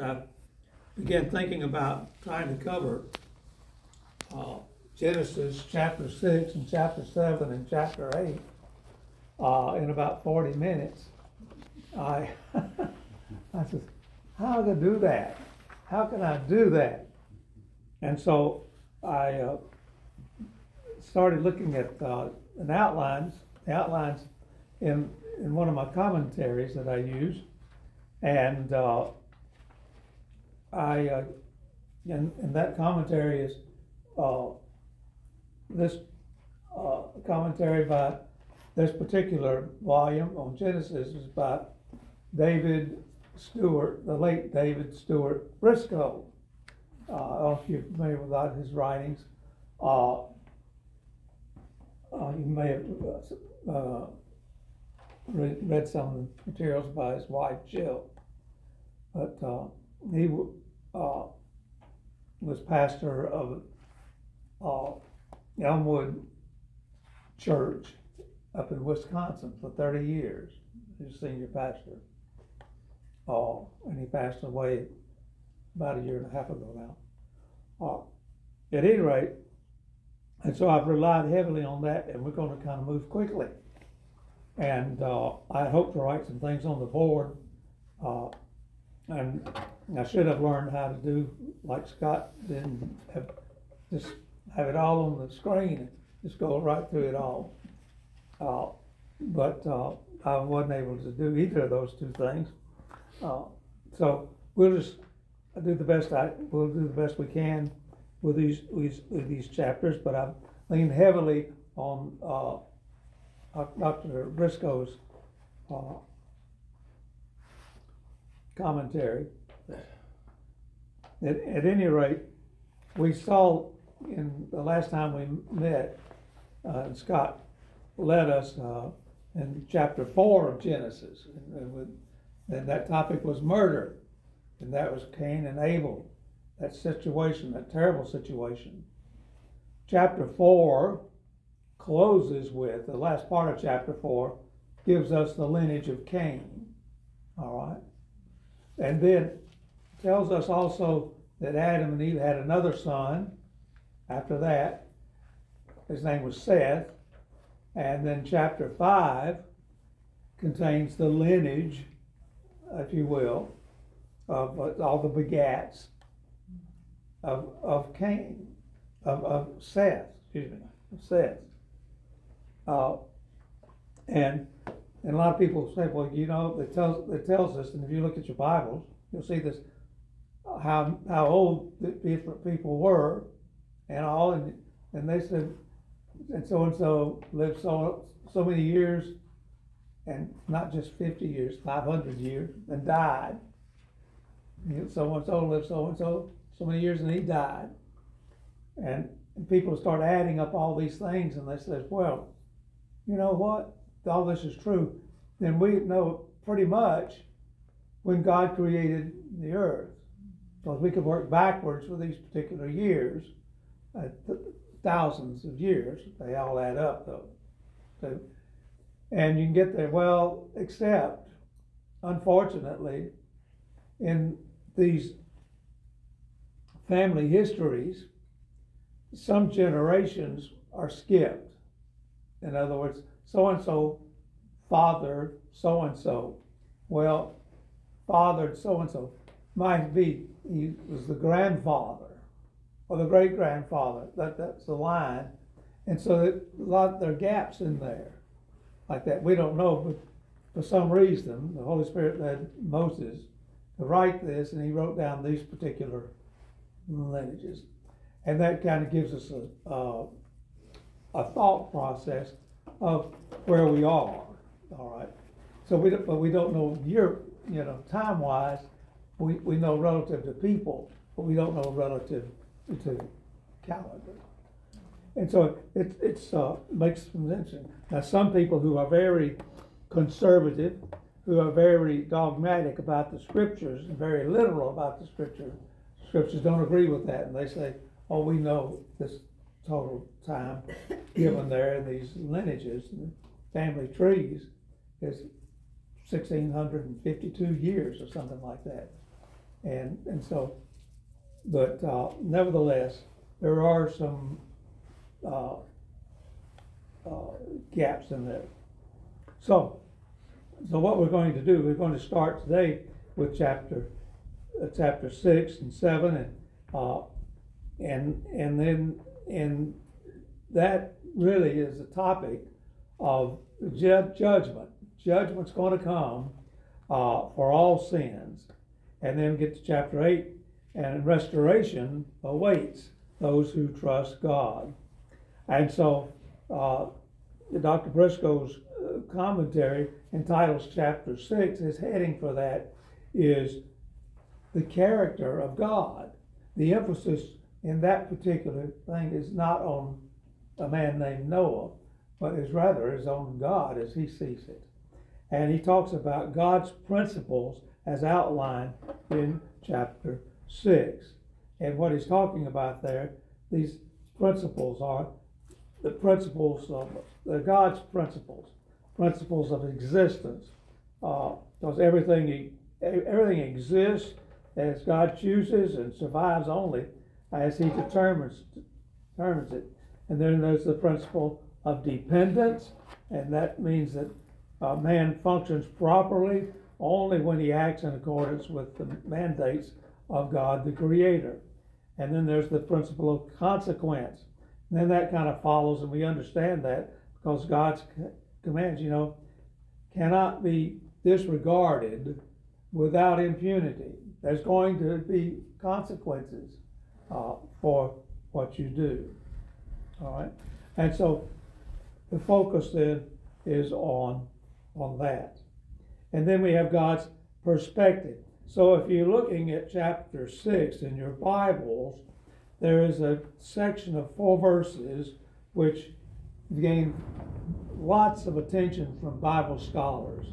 I began thinking about trying to cover, uh, Genesis chapter six and chapter seven and chapter eight, uh, in about forty minutes. I, I said, how to do that? How can I do that? And so I, uh, started looking at, uh, an outlines, the outlines in, in one of my commentaries that I use. And, uh, I, uh, and, and that commentary is, uh, this, uh, commentary by this particular volume on Genesis is by David Stuart, the late David Stuart Briscoe. Uh, I don't know if you're familiar with that, his writings. Uh, uh, you may have, uh, read, read some of the materials by his wife Jill. But, uh, he, uh, was pastor of, uh, Elmwood Church up in Wisconsin for thirty years. He was senior pastor. Uh, and he passed away about a year and a half ago now. Uh, at any rate, and so I've relied heavily on that, and we're gonna kind of move quickly. And, uh, I hope to write some things on the board, uh, and I should have learned how to do, like Scott didn't have, just have it all on the screen, and just go right through it all. Uh, but, uh, I wasn't able to do either of those two things. Uh, so we'll just do the best I, we'll do the best we can with these, these, with these chapters, but I've leaned heavily on, uh, Dr. Briscoe's, uh, commentary. At, at any rate, we saw in the last time we met, uh, and Scott led us, uh, in chapter four of Genesis. And, and and that topic was murder, and that was Cain and Abel, that situation, that terrible situation. Chapter four closes with, the last part of chapter four gives us the lineage of Cain, all right? And then tells us also that Adam and Eve had another son after that. His name was Seth. And then chapter five contains the lineage, if you will, of uh, all the begats of, of Cain, of, of Seth, excuse me, of Seth. Uh, and, and a lot of people say, well, you know, it tells, it tells us, and if you look at your Bibles, you'll see this, how, how old the different people were and all, and, and they said, and so and so lived so, so many years, and not just fifty years, five hundred years, and died. So and so lived so and so, so many years, and he died. And, and people start adding up all these things, and they says, well, you know what? All this is true. Then we know pretty much when God created the earth. Because we could work backwards for these particular years, uh, th- thousands of years. They all add up though. So, and you can get there, well, except, unfortunately, in these family histories, some generations are skipped. In other words, so and so fathered so and so. Well, fathered so and so might be he was the grandfather or the great grandfather. That that's the line, and so a lot there are gaps in there, like that. We don't know, but for some reason, the Holy Spirit led Moses to write this, and he wrote down these particular lineages, and that kind of gives us a a, a thought process of where we are. All right, so we don't, but we don't know year, you know, time wise. We we know relative to people, but we don't know relative to calendar. And so it, it's, uh, makes some interesting. Now, some people who are very conservative, who are very dogmatic about the scriptures and very literal about the scripture, scriptures don't agree with that. And they say, oh, we know this total time given there in these lineages, family trees is sixteen hundred and fifty-two years or something like that. And, and so, but uh, nevertheless, there are some uh, uh, gaps in there. So, so what we're going to do, we're going to start today with chapter, uh, chapter six and seven, and uh, and and then and that really is the topic of ju- judgment. Judgment's going to come uh, for all sins, and then get to chapter eight, and restoration awaits those who trust God. And so, uh, Dr. Briscoe's uh, commentary entitles chapter six, his heading for that is the character of God. The emphasis in that particular thing is not on a man named Noah, but is rather is on God as he sees it. And he talks about God's principles as outlined in chapter six. And what he's talking about there, these principles are the principles of the God's principles, principles of existence, because uh, everything everything exists as God chooses and survives only as He determines determines it. And then there's the principle of dependence, and that means that uh, man functions properly only when he acts in accordance with the mandates of God the Creator. And then there's the principle of consequence. And then that kind of follows, and we understand that because God's commands, you know, cannot be disregarded without impunity. There's going to be consequences uh, for what you do. All right, and so the focus then is on on that, and then we have God's perspective. So if you're looking at chapter six in your Bibles, there is a section of four verses which gain lots of attention from Bible scholars.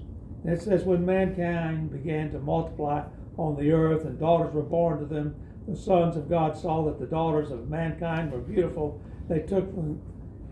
And it says, When mankind began to multiply on the earth and daughters were born to them, the sons of God saw that the daughters of mankind were beautiful. They took them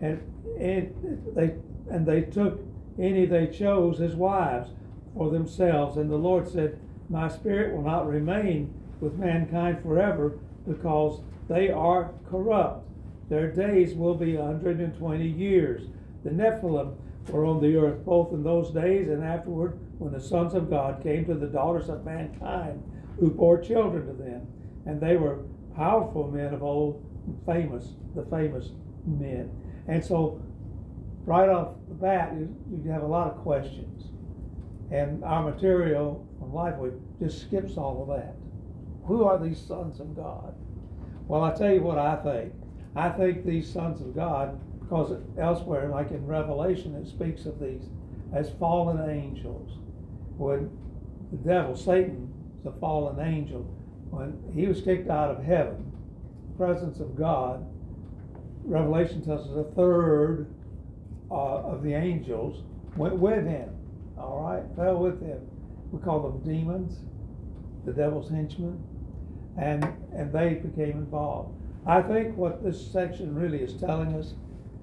and, and they and they took any they chose as wives for themselves. And the Lord said, My spirit will not remain with mankind forever, because they are corrupt. Their days will be 120 years. The Nephilim were on the earth both in those days and afterward when the sons of God came to the daughters of mankind who bore children to them. And they were powerful men of old, famous, the famous men. And so, right off the bat, you, have a lot of questions. And our material on LifeWay just skips all of that. Who are these sons of God? Well, I tell you what I think. I think these sons of God, because elsewhere, like in Revelation, it speaks of these as fallen angels. When the devil, Satan, is a fallen angel, when he was kicked out of heaven, the presence of God, Revelation tells us a third uh, of the angels went with him. All right, fell with him. We call them demons, the devil's henchmen and and they became involved. I think what this section really is telling us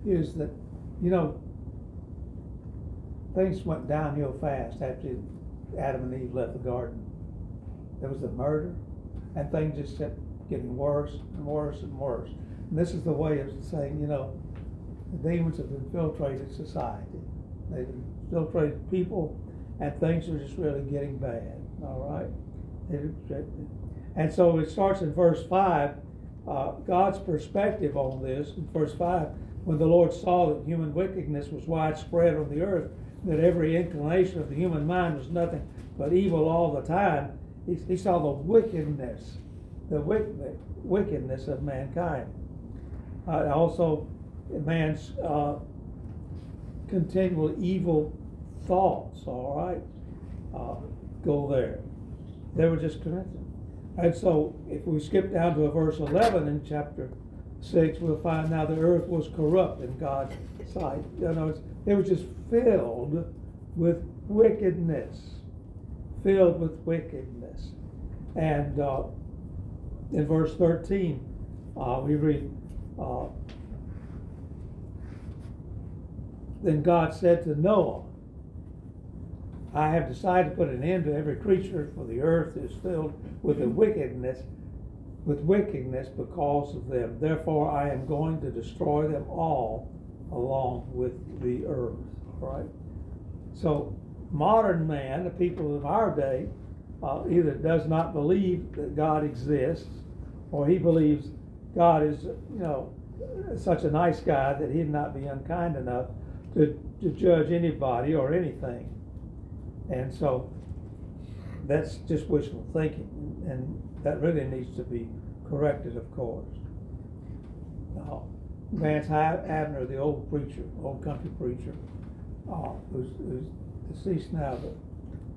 is that, you know, things went downhill fast after Adam and Eve left the garden. There was the murder, and things just kept getting worse and worse and worse. And this is the way of saying, you know, the demons have infiltrated society. They've infiltrated people, and things are just really getting bad. All right. And so it starts in verse 5. Uh, God's perspective on this, in verse 5, when the Lord saw that human wickedness was widespread on the earth, that every inclination of the human mind was nothing but evil all the time, he, he saw the wickedness, the wickedness of mankind. Uh, also, man's uh, continual evil thoughts, all right, uh, go there. They were just connected. And so if we skip down to verse 11 in chapter 6, we'll find now the earth was corrupt in God's sight. You know, it was just filled with wickedness. Filled with wickedness. And uh, in verse 13, uh, we read, uh, Then God said to Noah, I have decided to put an end to every creature, for the earth is filled with the wickedness, with wickedness because of them. Therefore, I am going to destroy them all along with the earth. Right? So, modern man, the people of our day, uh, either does not believe that God exists, or he believes God is, you know, such a nice guy that he'd not be unkind enough to, to judge anybody or anything. And so that's just wishful thinking, and that really needs to be corrected, of course. Uh, Vance Havner, the old preacher, old country preacher, uh, who's, who's deceased now,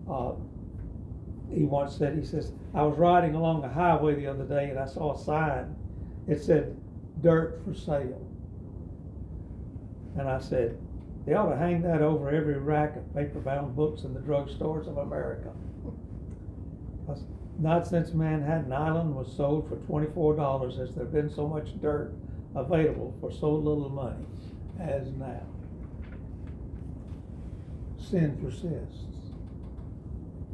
but uh, he once said, he says, I was riding along the highway the other day and I saw a sign. It said, dirt for sale. And I said, they ought to hang that over every rack of paper-bound books in the drugstores of America. Not since Manhattan Island was sold for twenty-four dollars has there been so much dirt available for so little money as now. Sin persists.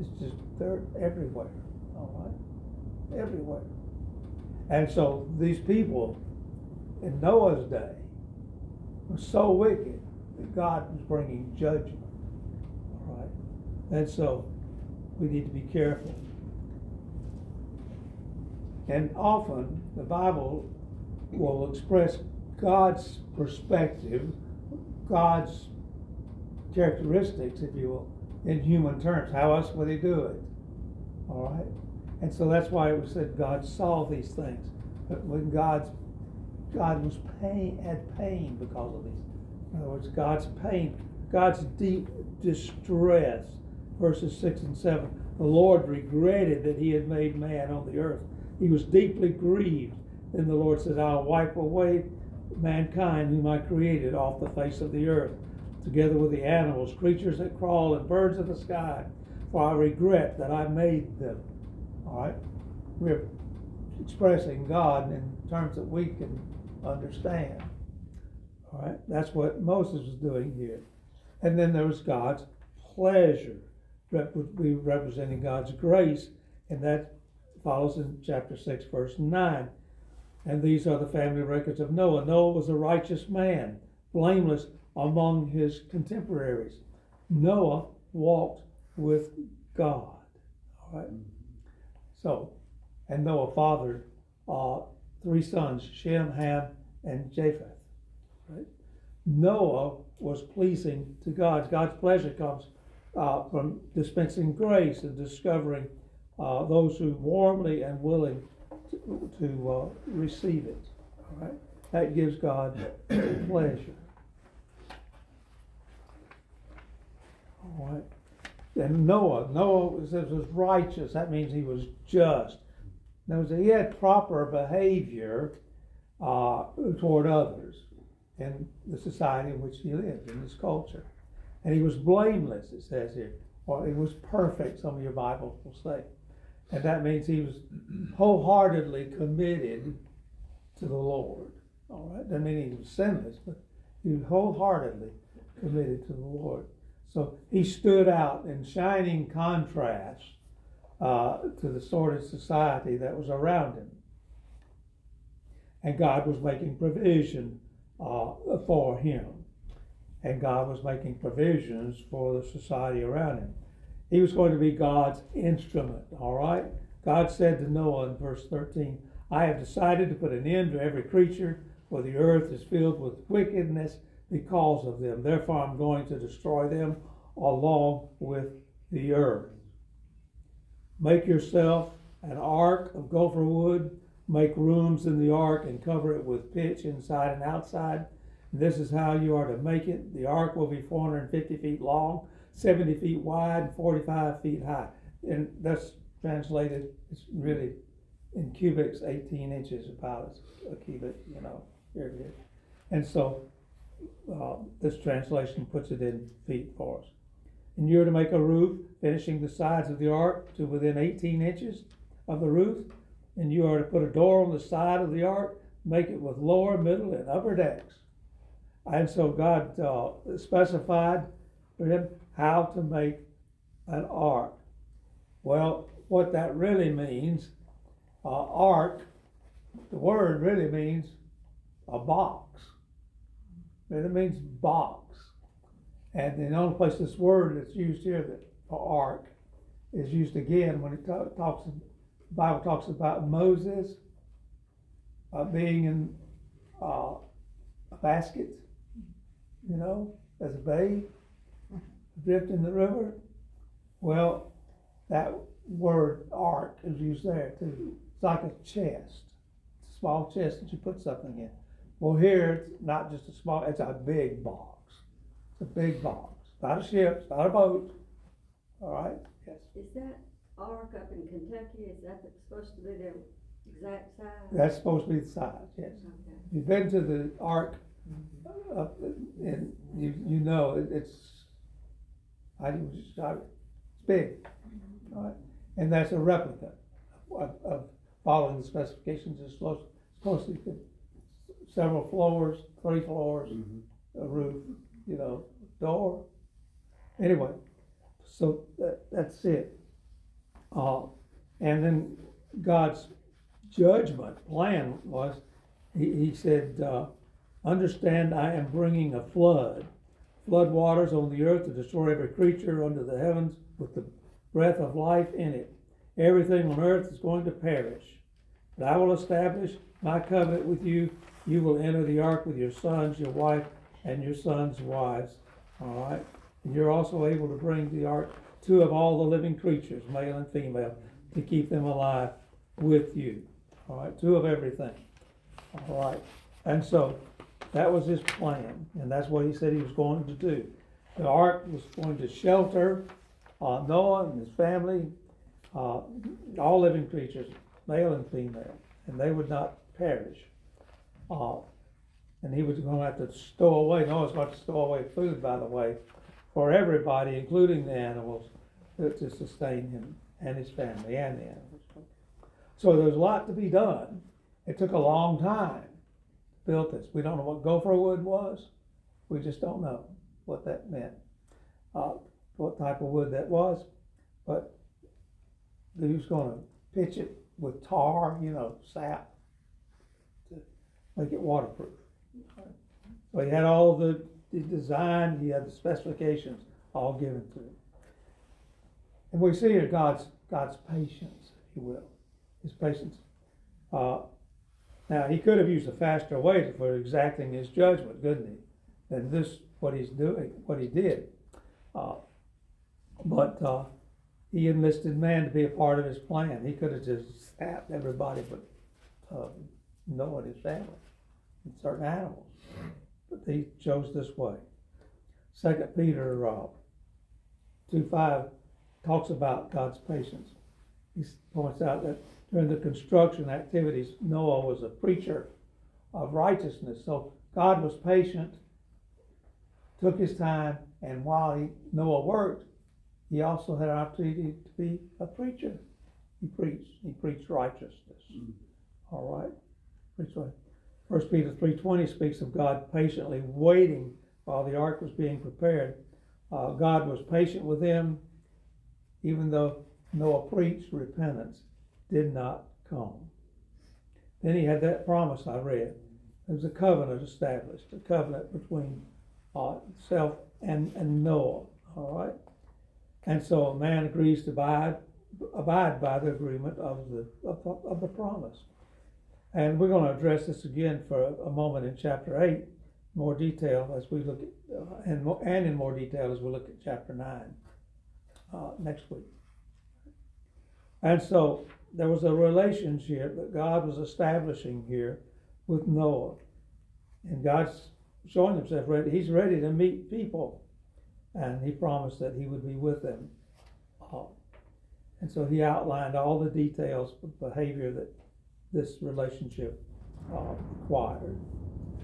It's just dirt everywhere, all right? Everywhere. And so these people in Noah's day were so wicked that God was bringing judgment. All right? And so we need to be careful. And often the Bible will express God's perspective, God's characteristics, if you will, in human terms. How else would he do it? All right? And so that's why it was said God saw these things. But when God's God was pain had pain because of these. In other words, God's pain, God's deep distress. Verses six and seven. The Lord regretted that he had made man on the earth. He was deeply grieved. Then the Lord said, I'll wipe away mankind whom I created off the face of the earth, together with the animals, creatures that crawl, and birds of the sky, for I regret that I made them. All right? We're expressing God in terms that we can understand. All right, that's what Moses was doing here. And then there was God's pleasure, be representing God's grace, and that follows in chapter 6, verse 9. And these are the family records of Noah. Noah was a righteous man, blameless among his contemporaries. Noah walked with God. All right. So, and Noah fathered uh, three sons, Shem, Ham, and Japheth. Right? Noah was pleasing to God. God's pleasure comes uh, from dispensing grace and discovering uh, those who warmly and willing to, to uh, receive it. All right, that gives God pleasure. Right, and Noah, Noah says was righteous. That means he was just. Now, he had proper behavior uh, toward others in the society in which he lived, in this culture. And he was blameless, it says here. Or he was perfect, some of your Bibles will say. And that means he was wholeheartedly committed to the Lord. All right? Doesn't mean he was sinless, but he was wholeheartedly committed to the Lord. So he stood out in shining contrast uh, to the sort of society that was around him. And God was making provision uh, for him. And God was making provisions for the society around him. He was going to be God's instrument, all right? God said to Noah in verse 13, I have decided to put an end to every creature, for the earth is filled with wickedness because of them. Therefore, I'm going to destroy them along with the earth. Make yourself an ark of gopher wood. Make rooms in the ark and cover it with pitch inside and outside. And this is how you are to make it. The ark will be 450 feet long, 70 feet wide, and 45 feet high. And that's translated, it's really in cubits, 18 inches about a cubit, you know, here it is. And so uh, this translation puts it in feet for us. And you're to make a roof, finishing the sides of the ark to within 18 inches of the roof. And you are to put a door on the side of the ark, make it with lower, middle, and upper decks. And so God uh, specified for him how to make an ark. Well, what that really means, uh, ark, the word really means a box. It means box. And the only place this word that's used here that for ark is used again when it ta- talks, the Bible talks about Moses uh, being in uh, a basket, you know, as a babe, adrift in the river. Well, that word ark is used there too. It's like a chest, a small chest that you put something in. Well, here it's not just a small; it's a big box. It's a big box, not a ship, it's not a boat. All right. Yes. Is that ark up in Kentucky, is that supposed to be their exact size? That's supposed to be the size. Yes. Okay. If you've been to the Ark, mm-hmm. up and you, you know, it- it's, I do describe it, uh, it's big, mm-hmm. all right? And that's a replica of, of following the specifications, as to be several floors, three floors, a roof, you know, door. Anyway, so that, that's it. Uh, and then God's judgment plan was, he, he said, uh, understand I am bringing a flood, flood waters on the earth to destroy every creature under the heavens with the breath of life in it. Everything on earth is going to perish. But I will establish my covenant with you. You will enter the ark with your sons, your wife, and your sons' wives. All right? And you're also able to bring the ark two of all the living creatures, male and female, to keep them alive with you. All right? Two of everything. All right? And so that was his plan, and that's what he said he was going to do. The ark was going to shelter uh, Noah and his family, uh, all living creatures, male and female, and they would not perish. Uh, and he was going to have to stow away, Noah's going to stow away food, by the way, for everybody, including the animals, to, to sustain him and his family and the animals. So there's a lot to be done. It took a long time to build this. We don't know what gopher wood was. We just don't know what that meant, uh, what type of wood that was. But he was going to pitch it with tar, you know, sap, make it waterproof. So he had all the, the design, he had the specifications all given to him. And we see here God's God's patience, if you will, his patience. Uh, now he could have used a faster way for exacting his judgment, couldn't he? Than this, what he's doing, what he did. Uh, but uh, he enlisted man to be a part of his plan. He could have just sapped everybody but uh, Noah and his family certain animals. But he chose this way. Second Peter uh, two five talks about God's patience. He points out that during the construction activities, Noah was a preacher of righteousness. So God was patient, took his time, and while he, Noah worked, he also had an opportunity to be a preacher. He preached. He preached righteousness. All right. Preached right. First Peter three twenty speaks of God patiently waiting while the ark was being prepared. Uh, God was patient with them, even though Noah preached repentance did not come. Then he had that promise I read. There was a covenant established, a covenant between uh, self and, and Noah. All right. And so a man agrees to abide, abide by the agreement of the, of, of the promise. And we're going to address this again for a, moment in chapter 8, more detail as we look at, uh, and, mo- and in more detail as we look at chapter 9 uh, next week. And so there was a relationship that God was establishing here with Noah. And God's showing himself ready. He's ready to meet people. And he promised that he would be with them. Uh, and so he outlined all the details of behavior that this relationship uh, required.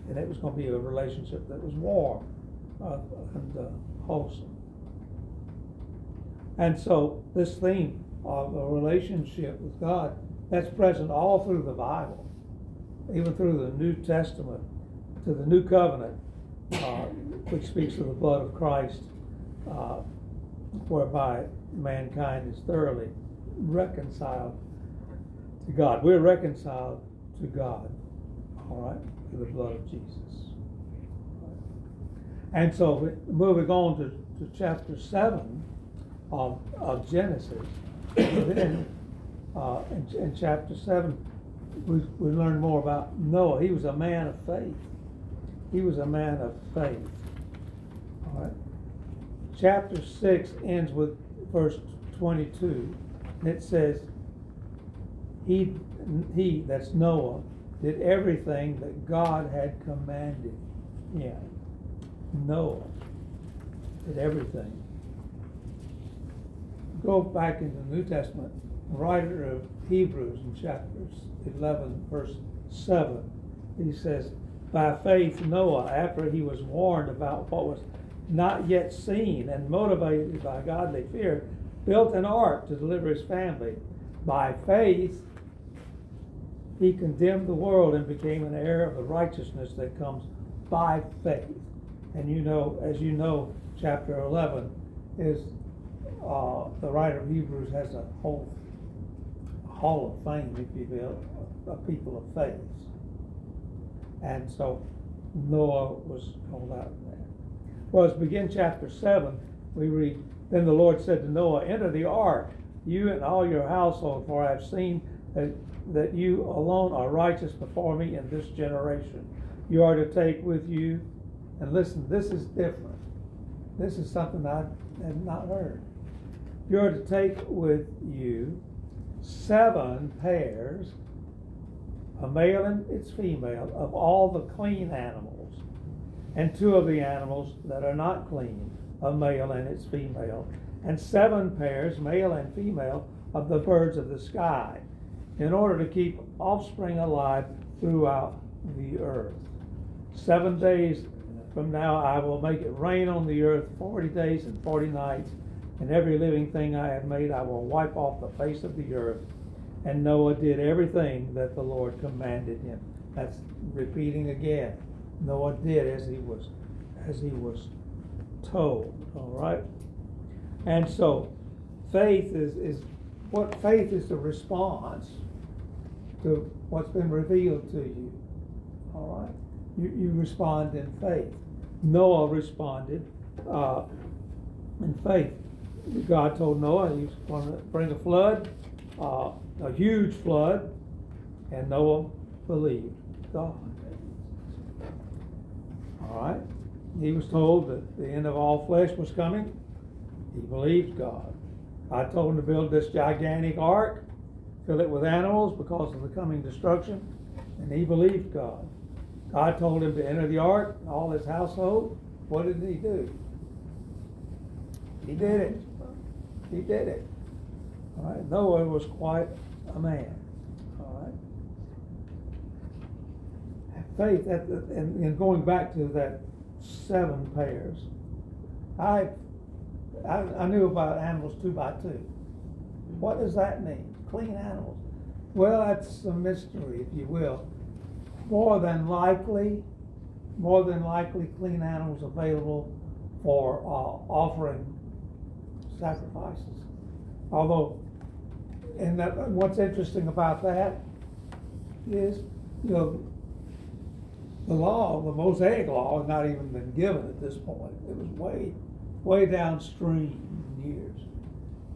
And it was going to be a relationship that was warm uh, and uh, wholesome. And so this theme of a relationship with God, that's present all through the Bible, even through the New Testament, to the New Covenant, uh, which speaks of the blood of Christ, uh, whereby mankind is thoroughly reconciled to God. We're reconciled to God, all right, through the blood of Jesus. And so, moving on to, to chapter seven of, of Genesis, then, uh, in, in chapter seven, we, we learn more about Noah. He was a man of faith. He was a man of faith. All right. Chapter six ends with verse twenty-two. And it says, he, he, that's Noah, did everything that God had commanded him. Noah did everything. Go back into the New Testament, writer of Hebrews in chapters eleven, verse seven, he says, by faith Noah, after he was warned about what was not yet seen and motivated by godly fear, built an ark to deliver his family. By faith, he condemned the world and became an heir of the righteousness that comes by faith. And you know, as you know, chapter eleven is, uh, the writer of Hebrews has a whole hall of fame, if you will, of people of faith. And so Noah was called out in that. Well, as begin chapter seven, we read, Then the Lord said to Noah, Enter the ark, you and all your household, for I have seen that, that you alone are righteous before me in this generation. You are to take with you, and listen, this is different. This is something I have not heard. You are to take with you seven pairs, a male and its female, of all the clean animals, and two of the animals that are not clean, a male and its female, and seven pairs, male and female, of the birds of the sky, in order to keep offspring alive throughout the earth. Seven days from now I will make it rain on the earth forty days and forty nights, and every living thing I have made I will wipe off the face of the earth. And Noah did everything that the Lord commanded him. That's repeating again. Noah did as he was as he was told. All right. And so faith is, is what faith is the response to what's been revealed to you. All right. You, you respond in faith. Noah responded uh, in faith. God told Noah he was going to bring a flood, uh, a huge flood, and Noah believed God. All right. He was told that the end of all flesh was coming. He believed God. I told him to build this gigantic ark, fill it with animals because of the coming destruction, and he believed God. God told him to enter the ark, all his household. What did he do? He did it. He did it. All right. Noah was quite a man. All right. Faith, at the, and, and going back to that seven pairs, I, I, I knew about animals two by two. What does that mean? Clean animals. Well, that's a mystery, if you will. More than likely, more than likely, clean animals available for uh, offering sacrifices. Although, and that, what's interesting about that is, you know, the law, the Mosaic law, has not even been given at this point. It was way, way downstream in years.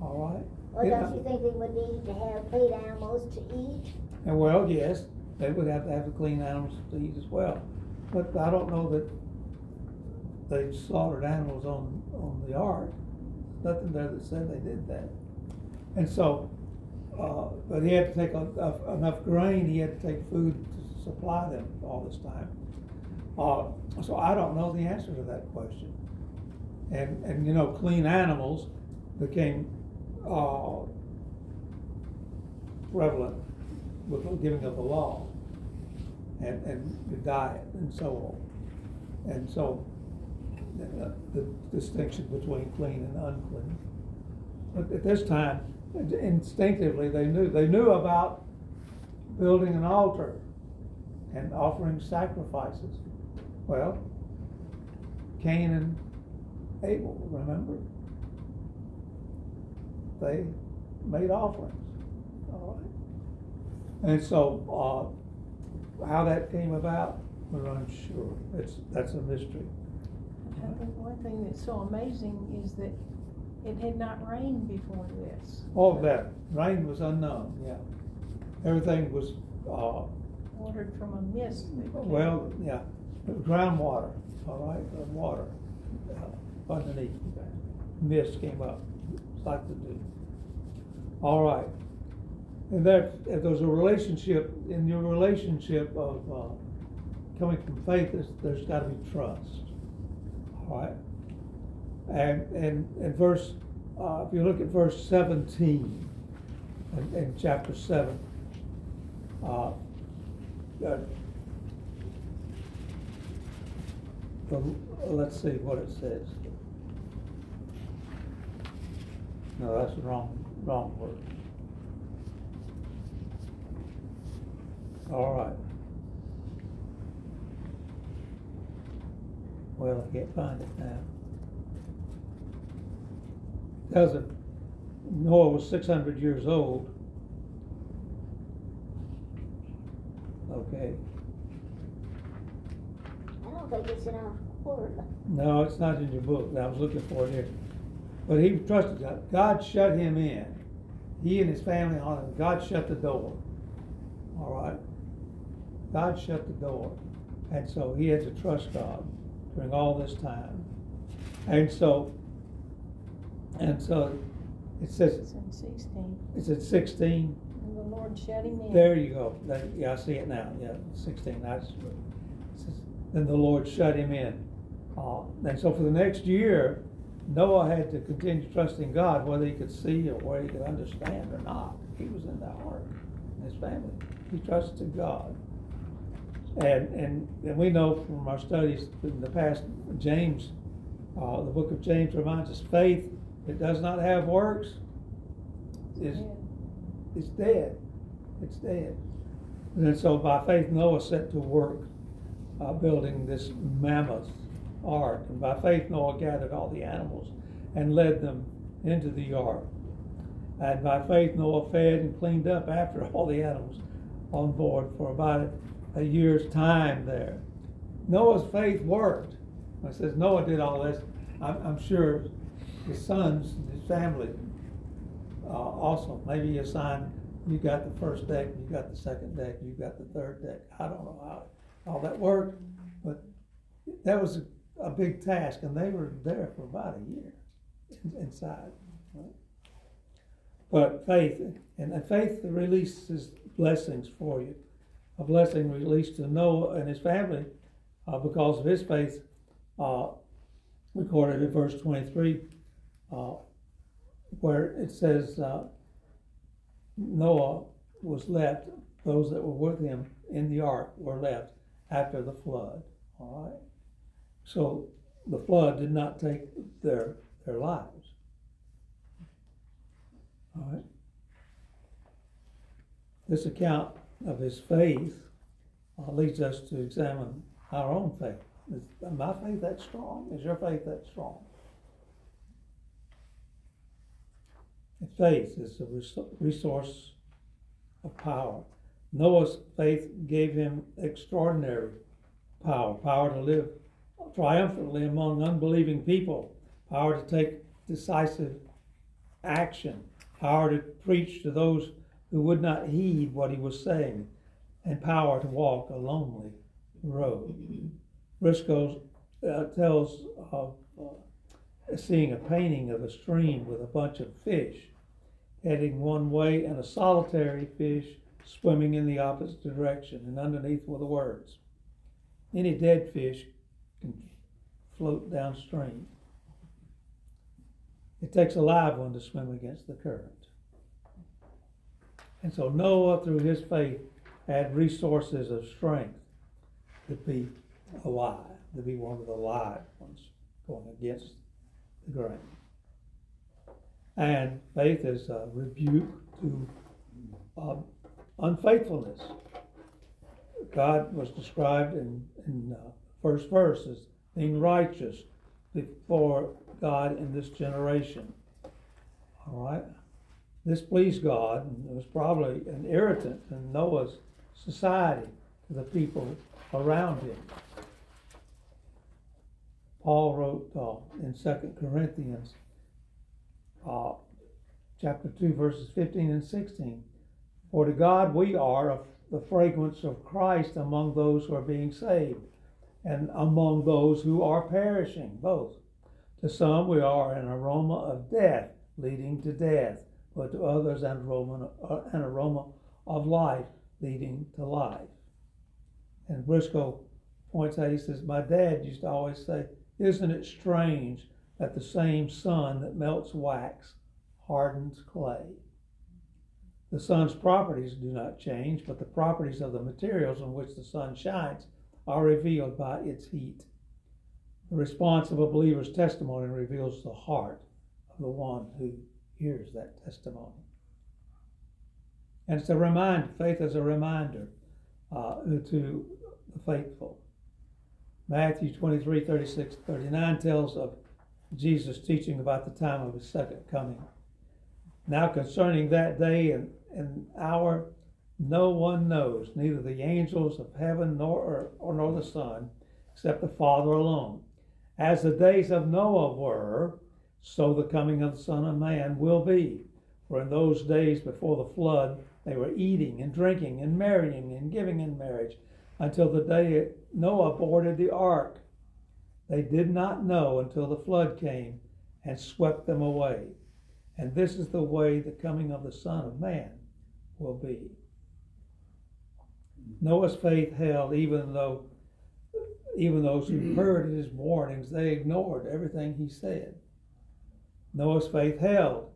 All right. Well, Yeah. don't you think they would need to have clean animals to eat? And well, yes, they would have to have the clean animals to eat as well. But I don't know that they slaughtered animals on, on the ark. Nothing there that said they did that. And so, uh, but he had to take a- enough grain, he had to take food to supply them all this time. Uh, so I don't know the answer to that question. And, and you know, clean animals became, uh, prevalent with the giving of the law and, and the diet and so on. And so, uh, the distinction between clean and unclean. But at this time, instinctively, they knew, they knew about building an altar and offering sacrifices. Well, Cain and Abel, remember? They made offerings, all right? And so, uh, how that came about, we're unsure, it's, that's a mystery. I think one thing that's so amazing is that it had not rained before this. All of that, rain was unknown, yeah. Everything was, uh, Watered from a mist. well, yeah, groundwater, all right, water, uh, underneath, mist came up, like the dew. All right, and that, if there's a relationship, in your relationship of, uh, coming from faith, there's, there's gotta be trust, all right? And, and, and verse, uh, if you look at verse seventeen, in, in chapter seven, uh, uh, the, let's see what it says. No, that's the wrong, wrong word. All right. Well, I can't find it now. It Noah was six hundred years old. Okay, I don't think it's in our word. no, it's not in your book, I was looking for it here. But he trusted God, God shut him in, he and his family on him, God shut the door. All right? God shut the door, and so he had to trust God during all this time. And so, and so, it says, It's in sixteen, it's at sixteen, and the Lord shut him in. There you go, That- yeah, I see it now, yeah, sixteen, that's, then the Lord shut him in. Uh, and so for the next year, Noah had to continue trusting God, whether he could see or whether he could understand or not. He was in the ark, and his family, he trusted God. And, and, and we know from our studies in the past, James, uh, the book of James reminds us, faith, it does not have works, is, it's dead. It's dead. And so by faith, Noah set to work uh, building this mammoth ark. And by faith, Noah gathered all the animals and led them into the ark. And by faith, Noah fed and cleaned up after all the animals on board for about a year's time there. Noah's faith worked. It says Noah did all this, I'm, I'm sure his sons, his family, uh, also, maybe you assigned, you got the first deck, you got the second deck, you got the third deck. I don't know how all that worked, but that was a, big task, and they were there for about a year inside. But faith, and and faith releases blessings for you. A blessing released to Noah and his family uh, because of his faith, uh, recorded in verse 23, uh, where it says, uh, Noah was left, those that were with him in the ark were left after the flood. All right? So the flood did not take their, their lives. All right? This account of his faith uh, leads us to examine our own faith. Is my faith that strong? Is your faith that strong? And Faith is a resource of power. Noah's faith gave him extraordinary power, power to live triumphantly among unbelieving people, power to take decisive action, power to preach to those who would not heed what he was saying, and power to walk a lonely road. Briscoe uh, tells of uh, seeing a painting of a stream with a bunch of fish heading one way and a solitary fish swimming in the opposite direction, and underneath were the words Any dead fish can float downstream. It takes a live one to swim against the current. And so Noah, through his faith, had resources of strength to be alive, to be one of the live ones going against the grain. And faith is a rebuke to uh, unfaithfulness. God was described in, in uh, first verse as being righteous before God in this generation. All right? This pleased God and it was probably an irritant in Noah's society to the people around him. Paul wrote uh, in Second Corinthians, uh, chapter two, verses fifteen and sixteen. For to God we are of the fragrance of Christ among those who are being saved, and among those who are perishing, both. To some we are an aroma of death, leading to death, but to others an aroma, uh, an aroma of life, leading to life. And Briscoe points out, he says, My dad used to always say, Isn't it strange that the same sun that melts wax hardens clay? The sun's properties do not change, but the properties of the materials on which the sun shines are revealed by its heat. The response of a believer's testimony reveals the heart of the one who hears that testimony. And it's a reminder, faith is a reminder uh, to the faithful. Matthew 23, 36, 39 tells of Jesus teaching about the time of his second coming. Now concerning that day and, and hour, no one knows, neither the angels of heaven nor, or, or nor the Son, except the Father alone. As the days of Noah were, so the coming of the Son of Man will be. For in those days before the flood, they were eating and drinking and marrying and giving in marriage until the day Noah boarded the ark. They did not know until the flood came and swept them away. And this is the way the coming of the Son of Man will be. Noah's faith held even though even those who heard his warnings, they ignored everything he said. Noah's faith held,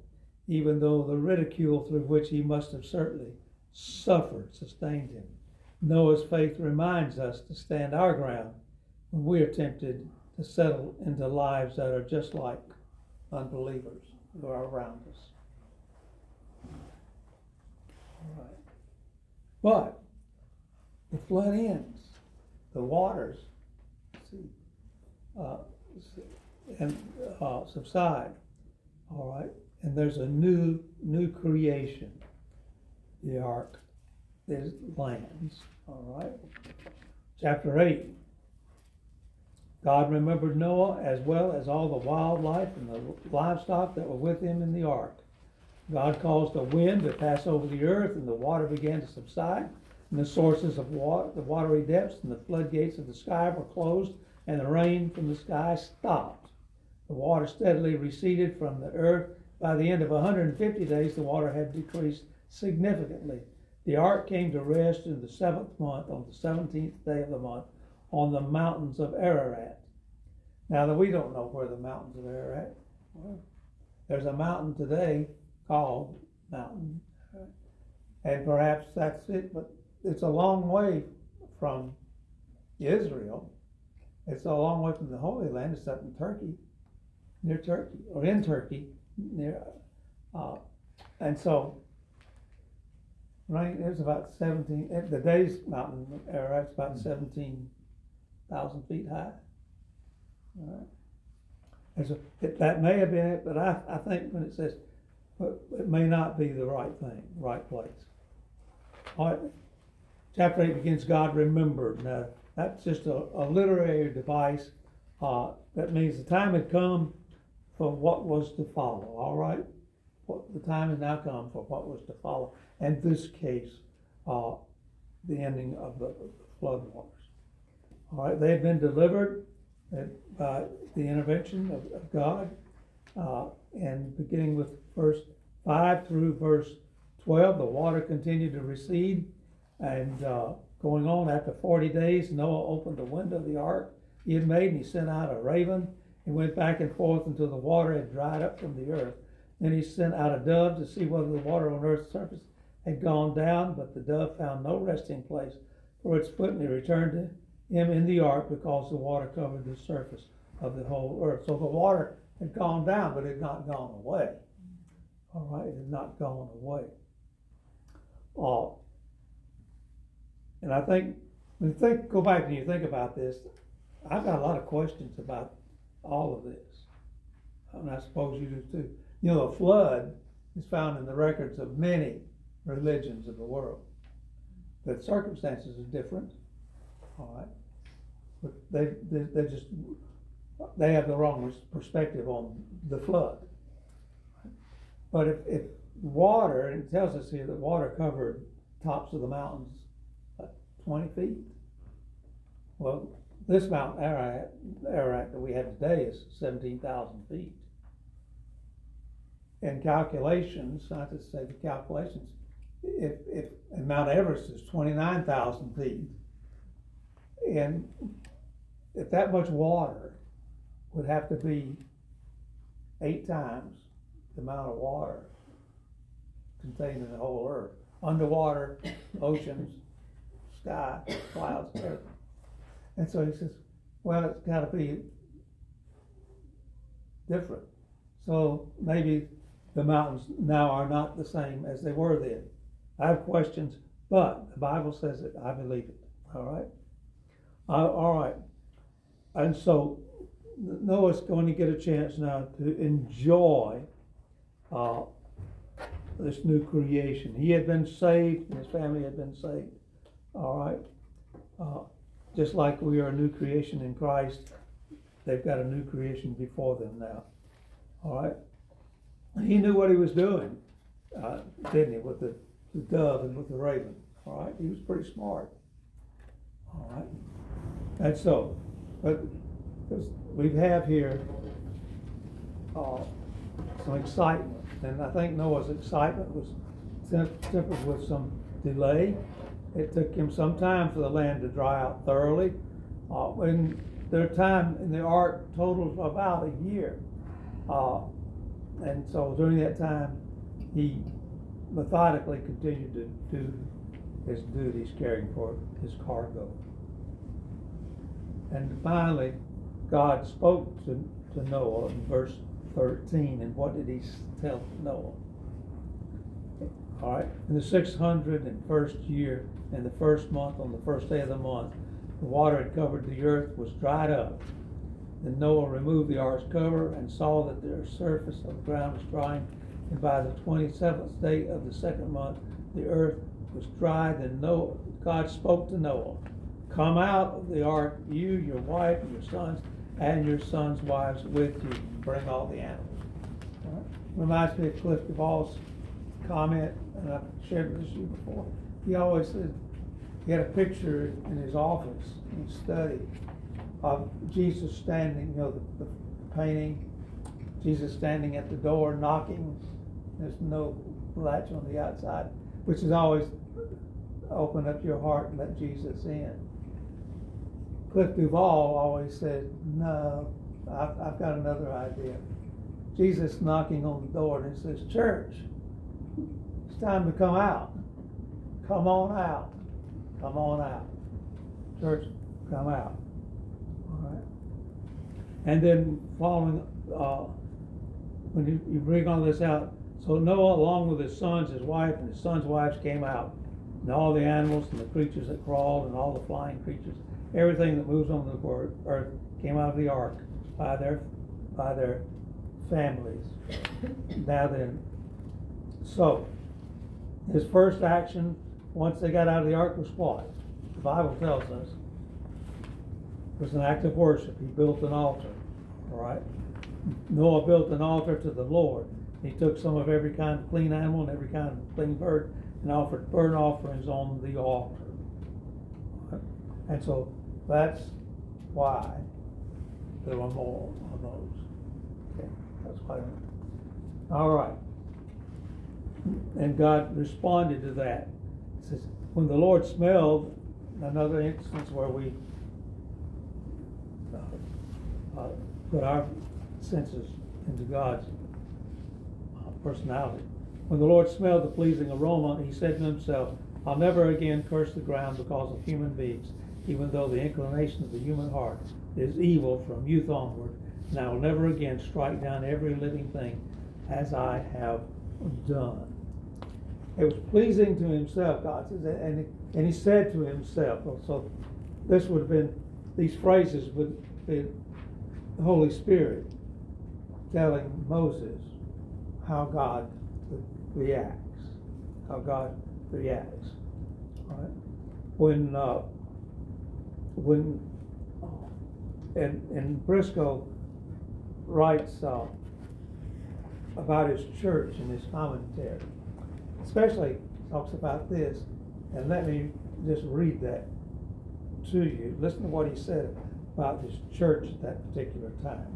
even though the ridicule through which he must have certainly suffered sustained him. Noah's faith reminds us to stand our ground when we are tempted to settle into lives that are just like unbelievers who are around us. All right. But the flood ends, the waters see, uh, and uh, subside. All right, and there's a new new creation. The ark is lands. All right. Chapter eight. God remembered Noah as well as all the wildlife and the livestock that were with him in the ark. God caused a wind to pass over the earth, and the water began to subside, and the sources of water, the watery depths, and the floodgates of the sky were closed, and the rain from the sky stopped. The water steadily receded from the earth. By the end of 150 days, the water had decreased significantly. The ark came to rest in the seventh month, on the 17th day of the month, on the mountains of Ararat. Now that we don't know where the mountains of Ararat are. There's a mountain today called Mountain, and perhaps that's it, but it's a long way from Israel. It's a long way from the Holy Land. It's up in Turkey, near Turkey, or in Turkey, near, uh, and so, right, there's about seventeen, eh, the Days Mountain, Ararat's about seventeen thousand feet high. All right. There's a, it, that may have been it, but I, I think when it says, it may not be the right thing, right place. All right, chapter eight begins, God remembered. Now, that's just a, a literary device, uh, that means the time had come for what was to follow, all right? What, the time has now come for what was to follow, and this case, uh, the ending of the flood waters. All right, they had been delivered uh, by the intervention of, of God, uh, and beginning with verse five through verse twelve, the water continued to recede, and uh, going on after forty days, Noah opened the window of the ark he had made, and he sent out a raven. He went back and forth until the water had dried up from the earth. Then he sent out a dove to see whether the water on earth's surface had gone down, but the dove found no resting place for its foot, and he returned to him in the ark because the water covered the surface of the whole earth. So the water had gone down, but it had not gone away. All right, it had not gone away. Uh, and I think when you think, go back and you think about this, I've got a lot of questions about all of this. And I suppose you do too. You know, a flood is found in the records of many religions of the world. The circumstances are different, all right? But they, they, they just, they have the wrong perspective on the flood. But if, if water, and it tells us here that water covered tops of the mountains twenty feet. Well, this Mount Ararat, Ararat that we have today is seventeen thousand feet. And calculations, scientists say the calculations, if, if, and Mount Everest is twenty-nine thousand feet. And if that much water would have to be eight times the amount of water contained in the whole earth, underwater, oceans, sky, clouds, everything. And so he says, well, it's gotta be different. So maybe the mountains now are not the same as they were then. I have questions, but the Bible says it, I believe it, all right? Uh, all right, and so Noah's going to get a chance now to enjoy uh, this new creation. He had been saved, and his family had been saved. All right, uh, just like we are a new creation in Christ, they've got a new creation before them now. All right, And he knew what he was doing, uh, didn't he, with the, the dove and with the raven? All right, he was pretty smart. All right, and so, but we have here uh, some excitement, and I think Noah's excitement was tempered with some delay. It took him some time for the land to dry out thoroughly. Uh, when their time in the ark totaled about a year. Uh, and so during that time, he methodically continued to do his duties caring for his cargo. And finally, God spoke to, to Noah in verse 13. And what did he tell Noah? All right, in the 601st year, in the first month, on the first day of the month, the water had covered the earth, was dried up. Then Noah removed the ark's cover and saw that the surface of the ground was drying. And by the 27th day of the second month, the earth was dried. Then Noah, God spoke to Noah, Come out of the ark, you, your wife, and your sons, and your sons' wives with you. Bring all the animals. All right? Reminds me of Cliff Duvall's comment, and I've shared this with you before. He always said, he had a picture in his office, in his study, of Jesus standing, you know, the, the painting, Jesus standing at the door knocking. There's no latch on the outside, which is always open up your heart and let Jesus in. Cliff Duvall always said, No, I've, I've got another idea. Jesus knocking on the door and he says, Church, time to come out. Come on out. Come on out. Church, come out. All right. And then following, uh, when you, you bring all this out, so Noah, along with his sons, his wife, and his sons' wives came out, and all the animals and the creatures that crawled and all the flying creatures, everything that moves on the earth came out of the ark by their by their families. now then, so his first action once they got out of the ark was what? The Bible tells us It was an act of worship. He built an altar. All right. Noah built an altar to the Lord. He took some of every kind of clean animal and every kind of clean bird and offered burnt offerings on the altar. And so that's why there were more of those. Okay, that's why. All right. And God responded to that. It says, when the Lord smelled, another instance where we uh, uh, put our senses into God's uh, personality. When the Lord smelled the pleasing aroma, he said to himself, I'll never again curse the ground because of human beings, even though the inclination of the human heart is evil from youth onward, and I will never again strike down every living thing as I have done. It was pleasing to himself, God says, and and he said to himself, so this would have been, these phrases would be the Holy Spirit telling Moses how God reacts, how God reacts. Right? When, uh, when, and, and Briscoe writes, uh, about his church in his commentary, especially talks about this, and let me just read that to you. Listen to what he said about his church at that particular time.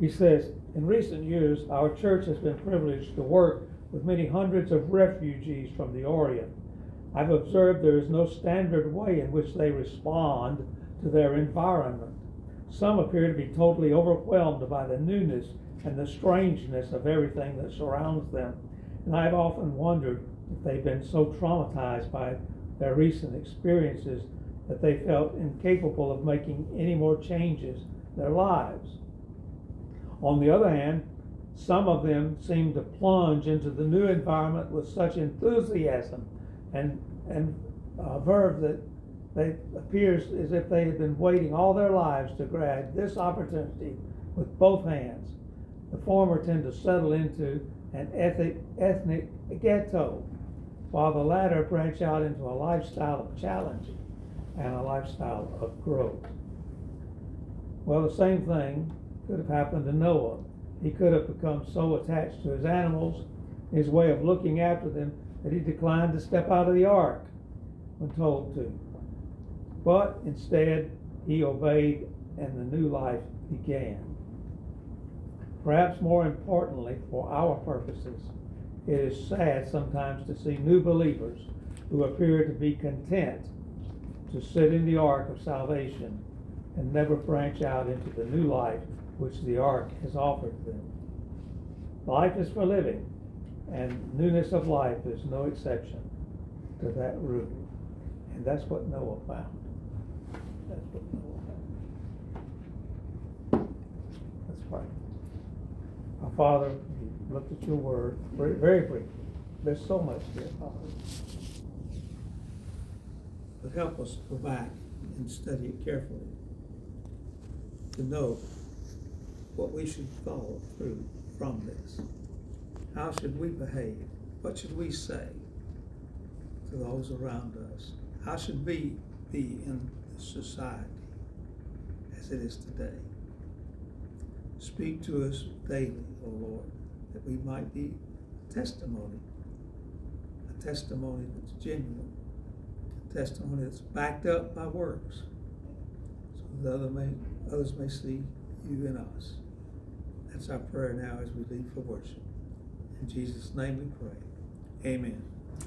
He says, in recent years, our church has been privileged to work with many hundreds of refugees from the Orient. I've observed there is no standard way in which they respond to their environment. Some appear to be totally overwhelmed by the newness and the strangeness of everything that surrounds them. And I've often wondered if they've been so traumatized by their recent experiences that they felt incapable of making any more changes in their lives. On the other hand, some of them seem to plunge into the new environment with such enthusiasm and, and uh, verve that they appears as if they had been waiting all their lives to grab this opportunity with both hands. The former tend to settle into an ethnic, ethnic ghetto, while the latter branch out into a lifestyle of challenge and a lifestyle of growth. Well, the same thing could have happened to Noah. He could have become so attached to his animals, his way of looking after them, that he declined to step out of the ark when told to. But instead, he obeyed and the new life began. Perhaps more importantly, for our purposes, it is sad sometimes to see new believers who appear to be content to sit in the ark of salvation and never branch out into the new life which the ark has offered them. Life is for living, and newness of life is no exception to that rule. And that's what Noah found. That's what Noah found. Let's pray. Father, we looked at your word very, very briefly. There's so much here, Father. But help us go back and study it carefully to know what we should follow through from this. How should we behave? What should we say to those around us? How should we be in society as it is today? Speak to us daily, O Lord, that we might be testimony, a testimony that's genuine, a testimony that's backed up by works, so that other may, others may see you in us. That's our prayer now as we leave for worship. In Jesus' name we pray. Amen.